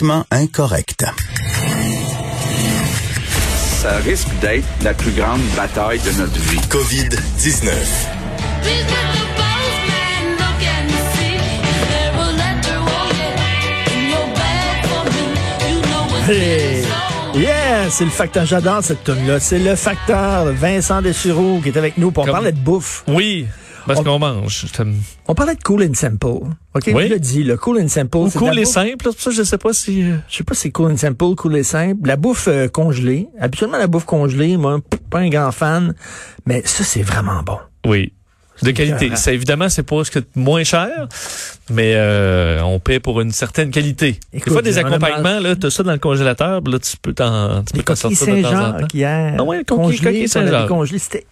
Politiquement incorrect. Ça risque d'être la plus grande bataille de notre vie. COVID-19. Hey. Yeah, c'est le facteur. J'adore cette tune là C'est le facteur Vincent Dessureau qui est avec nous. pour Comme- parler de bouffe. Oui, parce On- qu'on mange. On parlait de cool and simple. OK, Oui. je le dis, le cool and simple. Ou cool et bouffe- simple, c'est pour ça que je sais pas si... euh, Je sais pas si c'est cool and simple, cool et simple. La bouffe euh, congelée. Habituellement, la bouffe congelée, moi, pas un grand fan. Mais ça, c'est vraiment bon. Oui. De qualité. Ça, évidemment, c'est pas ce que moins cher, mais euh, on paie pour une certaine qualité. Écoute, des fois, des a accompagnements, là, t'as ça dans le congélateur, là, tu peux t'en, tu peux t'en sortir de temps en temps. Hier. Ah ouais, Saint-Jacques. congelées, C'était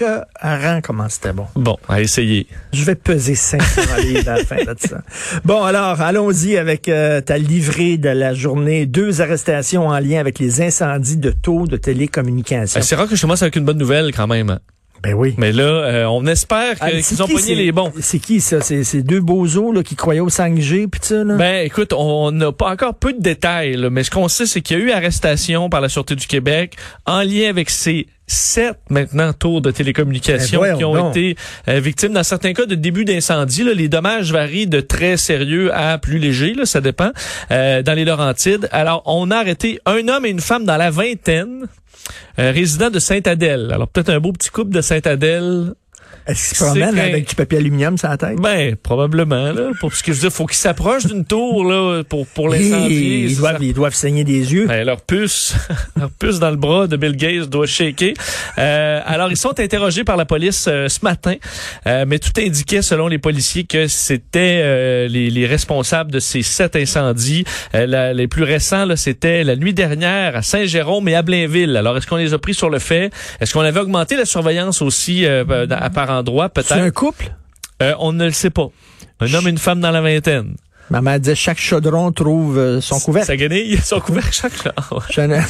écœurant comment c'était bon? Bon, à essayer. Je vais peser 500 livres à la fin de ça. Bon, alors, allons-y avec euh, ta livrée de la journée. Deux arrestations en lien avec les incendies de taux de télécommunications. Euh, C'est rare que je commence avec une bonne nouvelle quand même. hein. ben oui. Mais là, euh, on espère Ah, qu'ils ont pogné les bons. C'est qui ça? C'est c'est deux bozos là, qui croyaient au 5G pis ça, là? Ben, écoute, on n'a pas encore peu de détails, là, mais ce qu'on sait, c'est qu'il y a eu arrestation par la Sûreté du Québec en lien avec ces sept maintenant tours de télécommunications Ben, qui ont été euh, victimes dans certains cas de début d'incendie. Les dommages varient de très sérieux à plus léger, là, ça dépend, euh, dans les Laurentides. Alors, on a arrêté un homme et une femme dans la vingtaine, euh, résidents de Sainte-Adèle. Alors, peut-être un beau petit couple de Sainte-Adèle Est-ce qu'ils se vrai. avec du papier aluminium sur la tête? ben, probablement, là. Pour ce que je veux dire, faut qu'ils s'approchent d'une tour, là, pour, pour l'incendier. ils, doivent, ils doivent saigner des yeux. Ben, leur puce, leur puce dans le bras de Bill Gates doit shaker. Euh, alors, ils sont interrogés par la police euh, ce matin, euh, mais tout indiquait, selon les policiers, que c'était euh, les, les responsables de ces sept incendies. Euh, la- les plus récents, là, c'était la nuit dernière à Saint-Jérôme et à Blainville. Alors, est-ce qu'on les a pris sur le fait? Est-ce qu'on avait augmenté la surveillance aussi euh, endroit? C'est un Peut-être. couple? Euh, on ne le sait pas. Un homme et une femme dans la vingtaine. Ma mère disait chaque chaudron trouve euh, son couvercle. Ça guenille, son couvercle chaque. Je-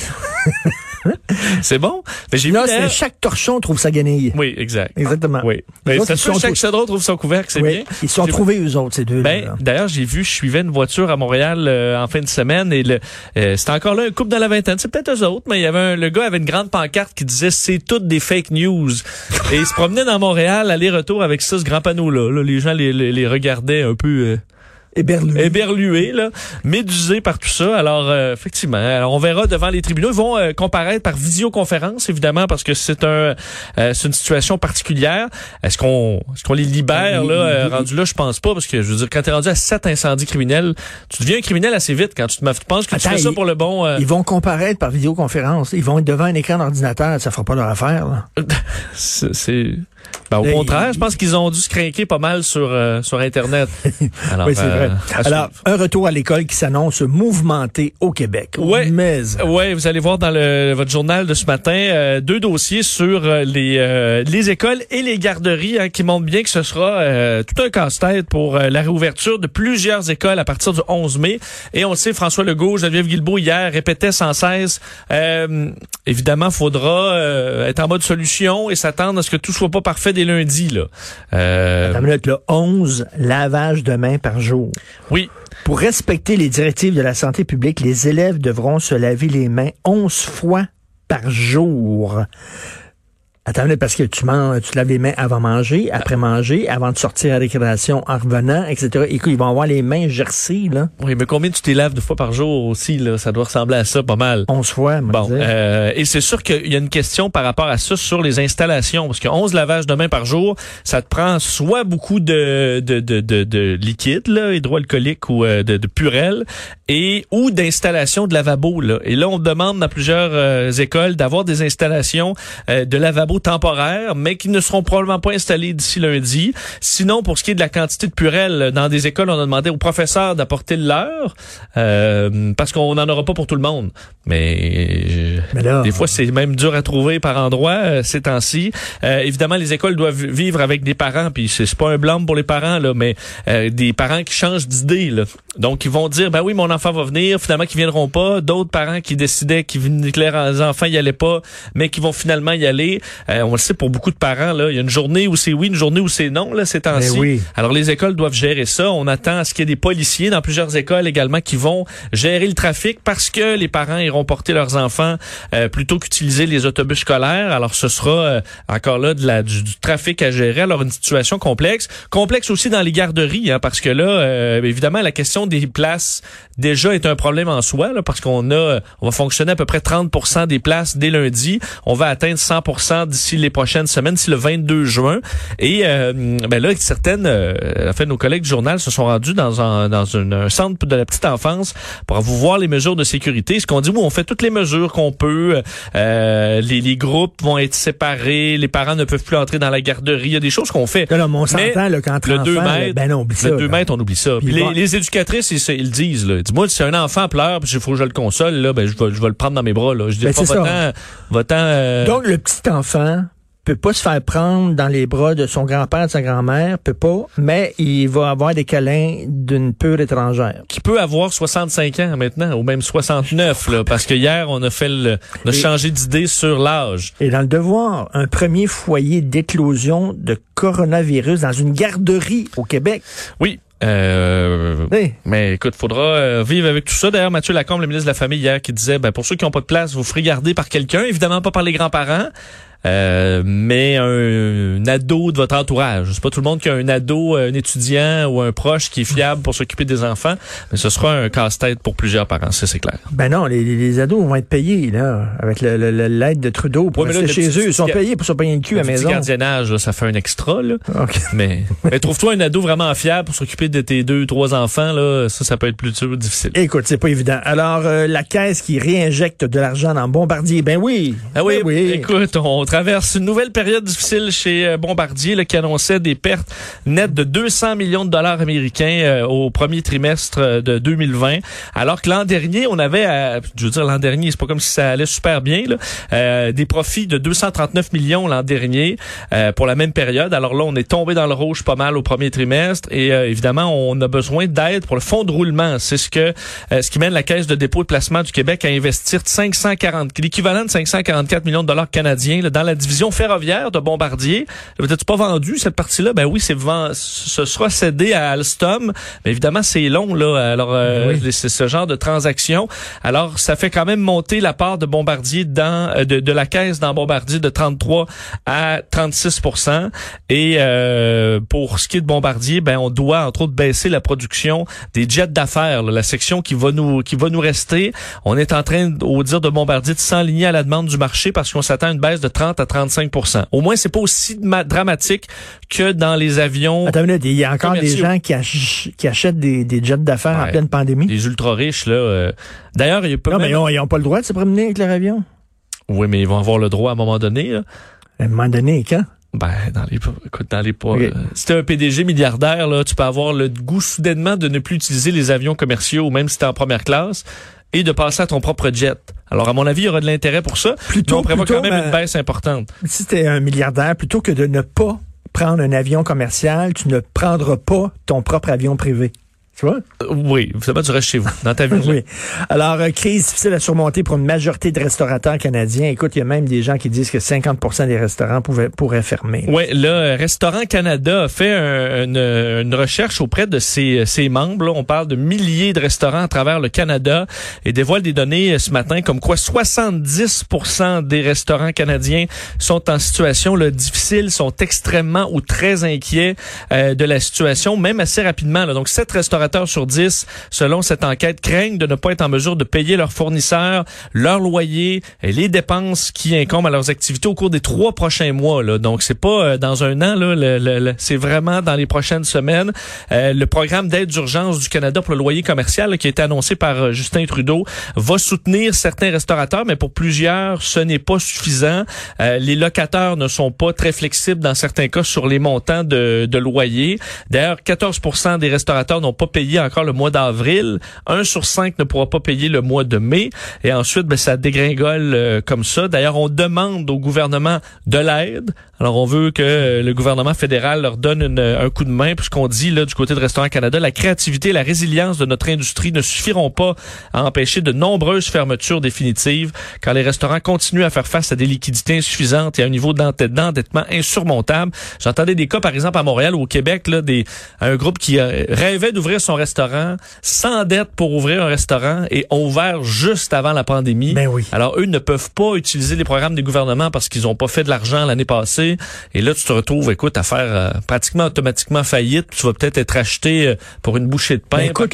C'est bon? Mais j'ai chaque torchon trouve sa guenille. Oui, exact. Exactement. Oui. Mais autres, sûr chaque chaudron trouve son couvercle, c'est Oui, bien. Ils se sont trouvés, eux autres, ces deux Ben, d'ailleurs, j'ai vu, je suivais une voiture à Montréal euh, en fin de semaine et le euh, c'était encore là un couple dans la vingtaine. C'est peut-être eux autres, mais il y avait un, le gars avait une grande pancarte qui disait c'est toutes des fake news. et il se promenait dans Montréal aller-retour avec ça, ce grand panneau là. Là, les gens les, les, les regardaient un peu euh, Éberlués. éberlués, là, médusés par tout ça. Alors, euh, effectivement, alors on verra devant les tribunaux. Ils vont euh, comparaître par visioconférence, évidemment, parce que c'est un, euh, c'est une situation particulière. Est-ce qu'on, est-ce qu'on les libère là, euh, il- rendu là Je pense pas, parce que je veux dire, quand t'es rendu à sept incendies criminels, tu deviens un criminel assez vite quand tu te tu penses que tu Attends, fais ça pour le bon. euh, Ils vont comparaître par vidéoconférence. Ils vont être devant un écran d'ordinateur. Ça fera pas leur affaire. C'est- ben, au Là, contraire, il- je pense qu'ils ont dû se craquer pas mal sur euh, sur Internet. Alors, oui, c'est euh, vrai. Alors, suivre. un retour à l'école qui s'annonce mouvementé au Québec. Ouais. Mais Ouais, vous allez voir dans le, votre journal de ce matin euh, deux dossiers sur euh, les euh, les écoles et les garderies hein, qui montrent bien que ce sera euh, tout un casse-tête pour euh, la réouverture de plusieurs écoles à partir du 11 mai. Et on le sait, François Legault, Geneviève Guilbeault hier répétait sans cesse. Euh, évidemment, faudra euh, être en mode solution et s'attendre à ce que tout soit pas parfait dès lundi. Là. Euh, Attends une minute, là, 11 lavages de mains par jour. oui. Pour respecter les directives de la santé publique, les élèves devront se laver les mains 11 fois par jour. Attends, parce que tu manges, tu te laves les mains avant manger, après manger, avant de sortir à la récréation, en revenant, etc. Écoute, ils vont avoir les mains gercées, là, Oui, mais combien tu t'es laves deux fois par jour aussi là? Ça doit ressembler à ça pas mal. 11 fois, Bon, euh, et c'est sûr qu'il y a une question par rapport à ça sur les installations, parce que 11 lavages de main par jour, ça te prend soit beaucoup de, de, de, de, de liquide, là, hydroalcoolique ou euh, de, de purel, et ou d'installation de lavabo. Là. Et là, on demande dans plusieurs euh, écoles d'avoir des installations euh, de lavabo temporaires, mais qui ne seront probablement pas installées d'ici lundi. Sinon, pour ce qui est de la quantité de purel, dans des écoles, on a demandé aux professeurs d'apporter le leur, euh, parce qu'on n'en aura pas pour tout le monde. Mais, je- Mais là, des fois, c'est même dur à trouver par endroit euh, ces temps-ci. Euh, évidemment, les écoles doivent vivre avec des parents, puis c'est pas un blâme pour les parents, là, mais euh, des parents qui changent d'idée. là. Donc, ils vont dire, ben oui, mon enfant va venir, finalement, qui viendront pas. D'autres parents qui décidaient qu'ils venaient que leurs enfants y allaient pas, mais qui vont finalement y aller. Euh, on le sait pour beaucoup de parents, là, il y a une journée où c'est oui, une journée où c'est non, là, ces temps-ci. Ben oui. Alors, les écoles doivent gérer ça. On attend à ce qu'il y ait des policiers dans plusieurs écoles également qui vont gérer le trafic parce que les parents iront porter leurs enfants euh, plutôt qu'utiliser les autobus scolaires. Alors, ce sera euh, encore là de la, du, du trafic à gérer. Alors, une situation complexe. Complexe aussi dans les garderies, hein, parce que là, euh, évidemment, la question des places déjà est un problème en soi, là, parce qu'on a, on va fonctionner à peu près 30% des places dès lundi. On va atteindre 100 d'ici les prochaines semaines, d'ici le 22 juin. Et euh, ben là, certaines, euh, en fait, nos collègues du journal se sont rendus dans un, dans une- un centre de la petite enfance pour vous voir les mesures de sécurité. Ce qu'on dit, oui, on fait toutes les mesures qu'on peut. Euh, les, les groupes vont être séparés. Les parents ne peuvent plus entrer dans la garderie. Il y a des choses qu'on fait. Là, là, mais on s'entend, là, qu'entre le 2 enfants, là, mètres, ben non, oublie ça. le 2 là. mètres, on oublie ça. Puis les, les éducatrices, ils, ils le disent. Là. Dis-moi, si un enfant pleure, puis il faut que je le console, là, ben, je, vais, je vais le prendre dans mes bras. Là. Je dis Ben, pas, va-t'en, va-t'en, euh, Donc, le petit enfant peut pas se faire prendre dans les bras de son grand-père, de sa grand-mère, peut pas, mais il va avoir des câlins d'une pure étrangère. qui peut avoir 65 ans maintenant, ou même 69, là, parce que hier, on a fait le, on a Et- changé d'idée sur l'âge. Et dans le devoir, un premier foyer d'éclosion de coronavirus dans une garderie au Québec. Oui. Euh, Oui. mais écoute, faudra euh, vivre avec tout ça. D'ailleurs, Mathieu Lacombe, le ministre de la Famille hier, qui disait, ben, pour ceux qui n'ont pas de place, vous ferez garder par quelqu'un, évidemment pas par les grands-parents. Euh, mais un, un ado de votre entourage. C'est pas tout le monde qui a un ado, un étudiant ou un proche qui est fiable pour s'occuper des enfants, mais ce sera un casse-tête pour plusieurs parents, ça c'est clair. Ben non, les, ados vont être payés, là, avec le- le- le- l'aide de Trudeau pour Ouais, là, rester le chez petit- eux. Ils sont payés pour se payer le cul à la Le petit maison. gardiennage, là, ça fait un extra, là. OK. Mais, mais trouve-toi un ado vraiment fiable pour s'occuper de tes deux, trois enfants, là. Ça, ça peut être plus dur, difficile. Écoute, c'est pas évident. Alors, euh, la caisse qui réinjecte de l'argent dans Bombardier, ben oui. Ah oui, Ben oui. écoute, on traverse une nouvelle période difficile chez euh, Bombardier, là, qui annonçait des pertes nettes de 200 millions de dollars américains euh, au premier trimestre euh, de 2020, alors que l'an dernier, on avait, je veux dire l'an dernier, c'est pas comme si ça allait super bien, là, euh, des profits de 239 millions l'an dernier euh, pour la même période. Alors là, on est tombé dans le rouge pas mal au premier trimestre et évidemment, on a besoin d'aide pour le fonds de roulement. C'est ce que ce qui mène la Caisse de dépôt de placement du Québec à investir 540 l'équivalent de 544 millions de dollars canadiens là, dans la division ferroviaire de Bombardier. Peut-être pas vendu cette partie-là? Ben oui, c'est ce sera cédé à Alstom. Mais évidemment, c'est long là. Alors euh, Oui. c'est ce genre de transaction. Alors ça fait quand même monter la part de Bombardier dans euh, de, de la caisse dans Bombardier de 33 à 36% Et euh, pour ce qui est de Bombardier, ben on doit entre autres baisser la production des jets d'affaires, la section qui va nous qui va nous rester. On est en train, au dire de Bombardier, de s'enligner à la demande du marché parce qu'on s'attend à une baisse de 30 à 35 Au moins, c'est pas aussi ma- dramatique que dans les avions Attends une minute, il y a encore des gens qui, ach- qui achètent des, des jets d'affaires en pleine pandémie. des ultra riches là. euh. D'ailleurs, il y a pas Non, mais ils ont, ils ont pas le droit de se promener avec leur avion. Oui, mais ils vont avoir le droit à un moment donné. Là. À un moment donné, quand? Ben, dans les, écoute, dans les pas. Euh, si t'es un PDG milliardaire, là, tu peux avoir le goût soudainement de ne plus utiliser les avions commerciaux, même si t'es en première classe, et de passer à ton propre jet. Alors, à mon avis, il y aura de l'intérêt pour ça. Plutôt- mais on prévoit plutôt, quand même ben- une baisse importante. Si t'es un milliardaire, plutôt que de ne pas prendre un avion commercial, tu ne prendras pas ton propre avion privé. Tu vois? Euh, oui, évidemment, tu restes chez vous, dans ta ville. Oui. Alors, euh, crise difficile à surmonter pour une majorité de restaurateurs canadiens. Écoute, il y a même des gens qui disent que 50% des restaurants pouvaient, pourraient fermer. Ouais, là, euh, Restaurant Canada a fait un- une, une recherche auprès de ses, ses membres. là. On parle de milliers de restaurants à travers le Canada et dévoile des données ce matin comme quoi 70% des restaurants canadiens sont en situation là, difficile, sont extrêmement ou très inquiets euh, de la situation, même assez rapidement. là. Donc, 7 restaurateurs sur 10, selon cette enquête, craignent de ne pas être en mesure de payer leurs fournisseurs, leur loyer et les dépenses qui incombent à leurs activités au cours des trois prochains mois. Là. Donc, c'est pas euh, dans un an, c'est vraiment dans les prochaines semaines. Euh, le programme d'aide d'urgence du Canada pour le loyer commercial là, qui a été annoncé par euh, Justin Trudeau va soutenir certains restaurateurs, mais pour plusieurs, ce n'est pas suffisant. Euh, les locataires ne sont pas très flexibles dans certains cas sur les montants de, de loyer. D'ailleurs, 14 des restaurateurs n'ont pas payer encore le mois d'avril. Un sur cinq ne pourra pas payer le mois de mai. Et ensuite, ben, ça dégringole euh, comme ça. D'ailleurs, on demande au gouvernement de l'aide. Alors, on veut que euh, le gouvernement fédéral leur donne un coup de main, puisqu'on dit là du côté de Restaurant Canada, la créativité et la résilience de notre industrie ne suffiront pas à empêcher de nombreuses fermetures définitives, car les restaurants continuent à faire face à des liquidités insuffisantes et à un niveau d'endettement insurmontable. J'entendais des cas, par exemple, à Montréal ou au Québec, là, des, un groupe qui euh, rêvait d'ouvrir son restaurant sans dette pour ouvrir un restaurant et ont ouvert juste avant la pandémie. Ben oui. Alors, eux ne peuvent pas utiliser les programmes des gouvernements parce qu'ils n'ont pas fait de l'argent l'année passée. Et là, tu te retrouves, écoute, à faire euh, pratiquement automatiquement faillite. Tu vas peut-être être acheté euh, pour une bouchée de pain. Ben écoute,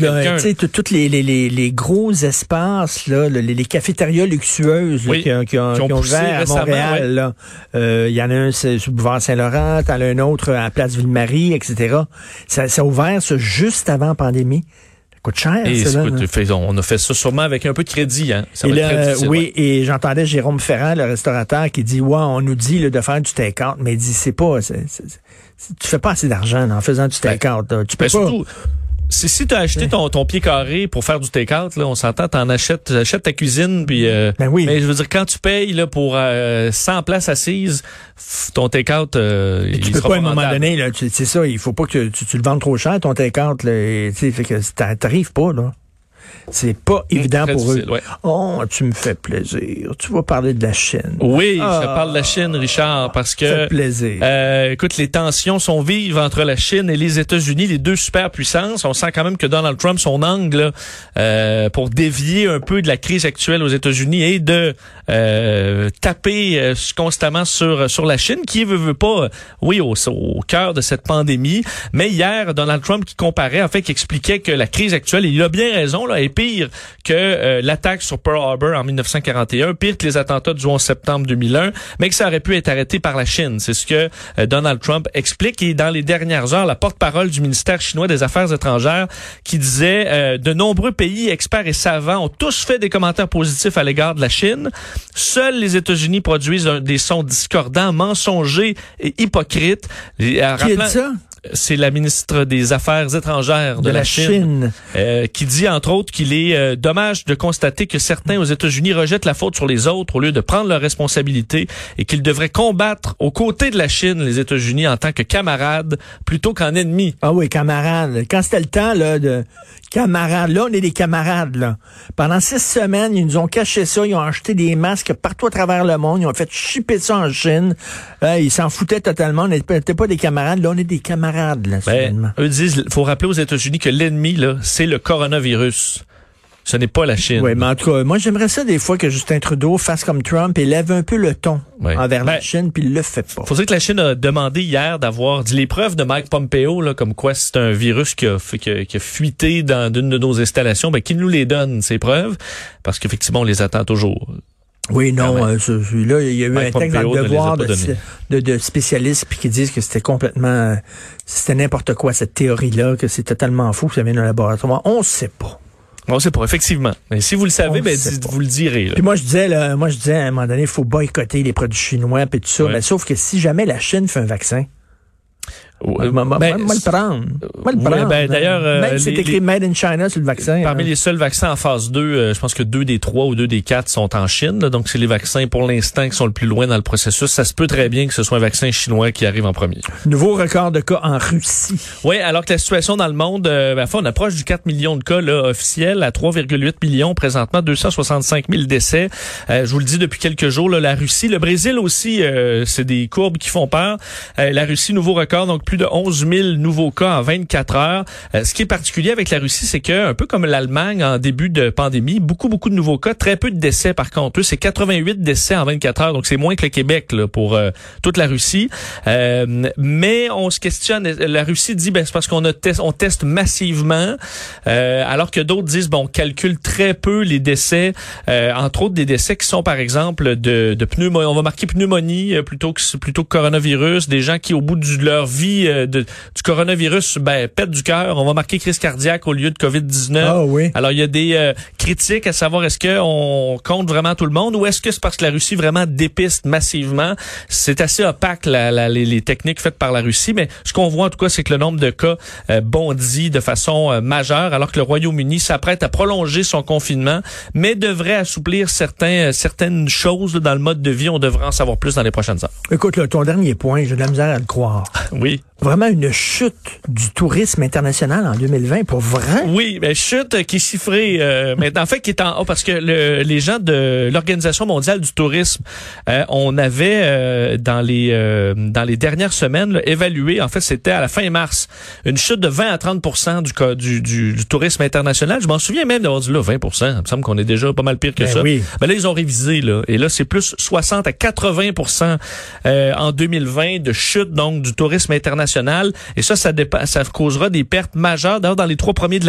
tous les, les, les, les gros espaces, là, le- les, les cafétérias luxueuses là, qui, ont- qui ont, qui ont qui ont poussé ouvert à Montréal, ouais. Euh, il y en a un sur le boulevard Saint-Laurent, t'en as un autre à Place Ville-Marie, etc. Ça, ça a ouvert ça juste avant pandémie. Ça coûte cher, Et ça, là, on a fait ça sûrement avec un peu de crédit. Hein. Ça Et va être là, très difficile, oui, ouais. et j'entendais Jérôme Ferrand, le restaurateur, qui dit, ouais, on nous dit là, de faire du take-out, mais il dit, c'est pas, tu fais pas assez d'argent en faisant du take-out. là. Tu peux Ben, pas. surtout, si, si tu as acheté ton, ton pied carré pour faire du take-out, là, on s'entend, t'en achètes, t'achètes ta cuisine, puis euh, Ben oui. mais je veux dire, quand tu payes là, pour euh, 100 places assises, ton take-out, euh, tu il peux sera pas à un moment donné, là, tu- c'est ça, il faut pas que tu, tu le vendes trop cher, ton take-out, là, et, tu sais, fait que t'a- t'arrives pas, là. C'est pas évident très pour eux. ouais. Oh, tu me fais plaisir. Tu vas parler de la Chine. Oui, Ah. je parle de la Chine, Richard, parce Ça fait que plaisir. Euh, écoute, les tensions sont vives entre la Chine et les États-Unis, les deux superpuissances. On sent quand même que Donald Trump, son angle là, euh, pour dévier un peu de la crise actuelle aux États-Unis et de euh, taper constamment sur sur la Chine, qui veut, veut pas, oui, au, au cœur de cette pandémie. Mais hier, Donald Trump qui comparait, en fait, qui expliquait que la crise actuelle, et il a bien raison, là, est pire que euh, l'attaque sur Pearl Harbor en 1941, pire que les attentats du 11 septembre 2001, mais que ça aurait pu être arrêté par la Chine. C'est ce que euh, Donald Trump explique. Et dans les dernières heures, la porte-parole du ministère chinois des Affaires étrangères qui disait euh, de nombreux pays, experts et savants ont tous fait des commentaires positifs à l'égard de la Chine. Seuls les États-Unis produisent un- des sons discordants, mensongers et hypocrites. Et, euh, Qui a rappelant- dit ça? C'est la ministre des Affaires étrangères de, De la Chine. euh, qui dit entre autres qu'il est euh, dommage de constater que certains aux États-Unis rejettent la faute sur les autres au lieu de prendre leurs responsabilités et qu'ils devraient combattre aux côtés de la Chine les États-Unis en tant que camarades plutôt qu'en ennemis. Ah oui, camarades. Quand c'était le temps là, de camarades, là, on est des camarades. Là. Pendant six semaines, ils nous ont caché ça. Ils ont acheté des masques partout à travers le monde. Ils ont fait chipper ça en Chine. Euh, ils s'en foutaient totalement. On n'était pas des camarades. Là, on est des camarades, là. Ben, eux disent, faut rappeler aux États-Unis que l'ennemi là, c'est le coronavirus. Ce n'est pas la Chine. Oui, mais en tout cas, moi, j'aimerais ça des fois que Justin Trudeau fasse comme Trump et lève un peu le ton envers la Ben, Chine, puis il le fait pas. Faut dire que la Chine a demandé hier d'avoir dit les preuves de Mike Pompeo, là, comme quoi c'est un virus qui a, fait- qui a, qui a fuité dans une de nos installations, ben, qu'il nous les donne, ces preuves, parce qu'effectivement, on les attend toujours. Oui, non, euh, celui-là, il y a eu Mike un texte dans le ne devoir de, donnés. de, de spécialistes puis qui disent que c'était complètement, c'était n'importe quoi cette théorie-là, que c'est totalement fou que ça vient d'un laboratoire. On sait pas. On sait pas, effectivement. Mais si vous le savez, ben, dites- vous le direz. là. Puis moi je disais là, moi je disais à un moment donné, il faut boycotter les produits chinois puis tout ça. Ouais. Mais sauf que si jamais la Chine fait un vaccin, Euh, ben, moi, moi, le prendre. Moi, le ouais, prendre. ben, d'ailleurs, euh, même si c'est écrit les- Made in China sur le vaccin. Parmi là. les seuls vaccins en phase 2, euh, je pense que deux des trois ou deux des quatre sont en Chine. là. donc, c'est les vaccins pour l'instant qui sont le plus loin dans le processus. Ça se peut très bien que ce soit un vaccin chinois qui arrive en premier. Nouveau record de cas en Russie. Oui, alors que la situation dans le monde, euh, ben, on approche du 4 millions de cas là, officiels à 3,8 millions présentement, 265 000 décès. Euh, je vous le dis depuis quelques jours, là, la Russie, le Brésil aussi, euh, c'est des courbes qui font peur. Euh, la Russie, nouveau record, donc plus de 11 000 nouveaux cas en 24 heures. Euh, ce qui est particulier avec la Russie, c'est que un peu comme l'Allemagne en début de pandémie, beaucoup beaucoup de nouveaux cas, très peu de décès par contre. C'est 88 décès en 24 heures, donc c'est moins que le Québec pour euh, toute la Russie. Euh, mais on se questionne. La Russie dit ben c'est parce qu'on a test, on teste massivement, alors que d'autres disent bon on calcule très peu les décès, entre autres des décès qui sont par exemple de, de pneumonie. On va marquer pneumonie plutôt que plutôt que coronavirus. Des gens qui au bout de leur vie euh, de, du coronavirus ben pètent du cœur. On va marquer crise cardiaque au lieu de Covid 19. Ah oui. Alors, il y a des euh, critique à savoir est-ce qu'on compte vraiment tout le monde ou est-ce que c'est parce que la Russie vraiment dépiste massivement. C'est assez opaque les, techniques faites par la Russie, mais ce qu'on voit en tout cas, c'est que le nombre de cas euh, bondit de façon majeure, alors que le Royaume-Uni s'apprête à prolonger son confinement, mais devrait assouplir certains, certaines choses dans le mode de vie. On devrait en savoir plus dans les prochaines heures. Écoute, là, ton dernier point, j'ai de la misère à le croire. oui. Vraiment une chute du tourisme international en 2020, pour vrai? Oui, mais chute qui est chiffrée, euh, mais en fait qui est en haut, parce que le, les gens de l'Organisation mondiale du tourisme, euh, on avait euh, dans les euh, dans les dernières semaines évalué, en fait c'était à la fin mars, une chute de 20 à 30 du, du, du, du tourisme international. Je m'en souviens même d'avoir dit là 20 Il me semble qu'on est déjà pas mal pire que Ben ça. oui. Mais là, ils ont révisé, là. Et là, c'est plus 60 à 80% euh, en 2020 de chute, donc, du tourisme international. Et ça, ça, ça causera des pertes majeures. D'ailleurs, dans les trois premiers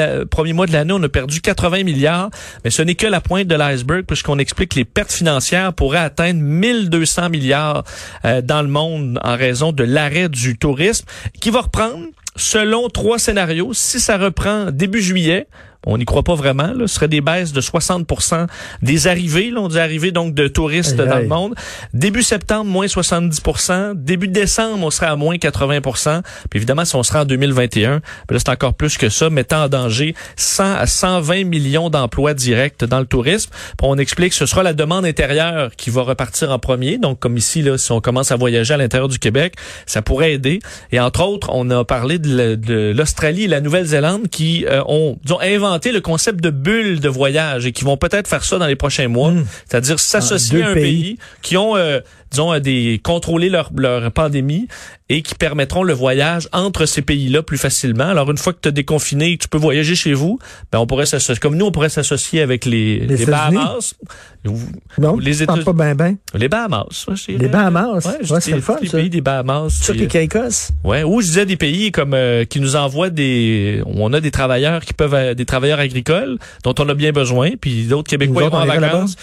mois de l'année, on a perdu 80 milliards. Mais ce n'est que la pointe de l'iceberg, puisqu'on explique que les pertes financières pourraient atteindre 1200 milliards euh, dans le monde en raison de l'arrêt du tourisme, qui va reprendre selon trois scénarios. Si ça reprend début juillet, on n'y croit pas vraiment. Là. Ce serait des baisses de 60% des arrivées. Là, on dit arrivées donc de touristes dans le monde. Début septembre, moins 70% Début décembre, on serait à moins 80% Puis évidemment, si on sera en 2021, ben là, c'est encore plus que ça, mettant en danger 100 à 120 millions d'emplois directs dans le tourisme. Puis on explique que ce sera la demande intérieure qui va repartir en premier. Donc, comme ici, là, si on commence à voyager à l'intérieur du Québec, ça pourrait aider. Et entre autres, on a parlé de l'Australie et la Nouvelle-Zélande qui euh, ont, disons, inventé le concept de bulle de voyage et qui vont peut-être faire ça dans les prochains mois, Mm. c'est-à-dire s'associer Ah, à un pays. pays, qui ont, euh, disons, des contrôlé leur, leur pandémie et qui permettront le voyage entre ces pays-là plus facilement. Alors, une fois que tu as déconfiné, tu peux voyager chez vous, ben, on pourrait s'associer, comme nous, on pourrait s'associer avec les, Les les? Bahamas. Ou- Non, les États- pas bien, bien. Les Bahamas. ouais. Les Bahamas? Ouais, je Ouais, c'est le fun, les ça. pays des Bahamas. Sur les Caicos? Ouais, ou je disais des pays comme euh, qui nous envoient des on a des travailleurs qui peuvent euh, des travailleurs agricoles dont on a bien besoin puis d'autres québécois autres, vont en vacances.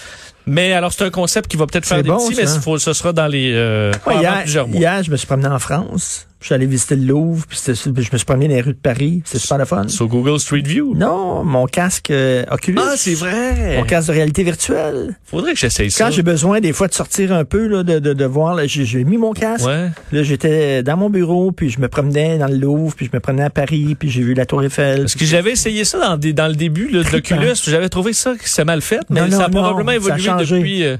Mais alors c'est un concept qui va peut-être faire des bon, petits mais ça. faut ce sera dans les euh, Ouais, hier, plusieurs mois. hier, je me suis promené en France. Je suis allé visiter le Louvre, puis je me suis promené dans les rues de Paris. C'est super le fun. Sur Google Street View? Non, mon casque euh, Oculus. Ah, c'est vrai. Mon casque de réalité virtuelle. Faudrait que j'essaye ça. Quand j'ai besoin des fois de sortir un peu, là, de, de, de voir, là, j'ai j'ai mis mon casque. Ouais. Là, j'étais dans mon bureau, puis je me promenais dans le Louvre, puis je me promenais à Paris, puis j'ai vu la Tour Eiffel. Parce que j'avais essayé ça dans, des- dans le début là, de l'Oculus, j'avais trouvé ça que c'est mal fait, mais Non, non, ça a probablement ça a évolué changé. depuis. euh,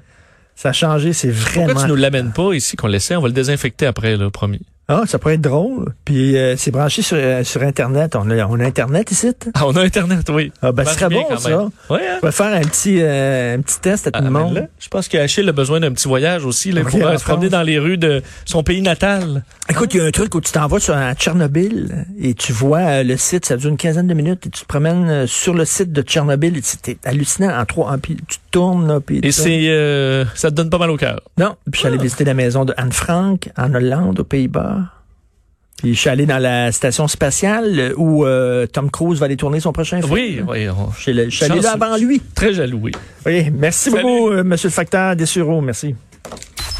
Ça a changé, c'est pourquoi vraiment... tu nous l'amènes pas ici qu'on laissait On va le désinfecter après, là, promis. Ah, ça pourrait être drôle. Puis euh, c'est branché sur, euh, sur Internet. On a, on a Internet ici. Ah, on a Internet, oui. Ah, ben, ce serait bon, ça. Ouais, hein? On va faire un petit, euh, un petit test à tout Ah, le monde. là, je pense qu'Achille a besoin d'un petit voyage aussi. Là, pour euh, se promener dans les rues de son pays natal. Écoute, il y a un truc où tu t'en vas sur à Tchernobyl et tu vois euh, le site, ça dure une quinzaine de minutes et tu te promènes euh, sur le site de Tchernobyl et c'est hallucinant en trois, en- puis tu tournes là, puis Et c'est, euh, ça te donne pas mal au cœur. non. Puis je suis allé Ah. visiter la maison de Anne Frank en Hollande, aux Pays-Bas. Puis je suis allé dans la station spatiale euh, où euh, Tom Cruise va aller tourner son prochain film. Oui, oui. on- Je suis allé- je suis allé là avant lui. Très jaloux, oui. Oui, merci Salut. beaucoup, euh, Monsieur le facteur Dessureau. Merci.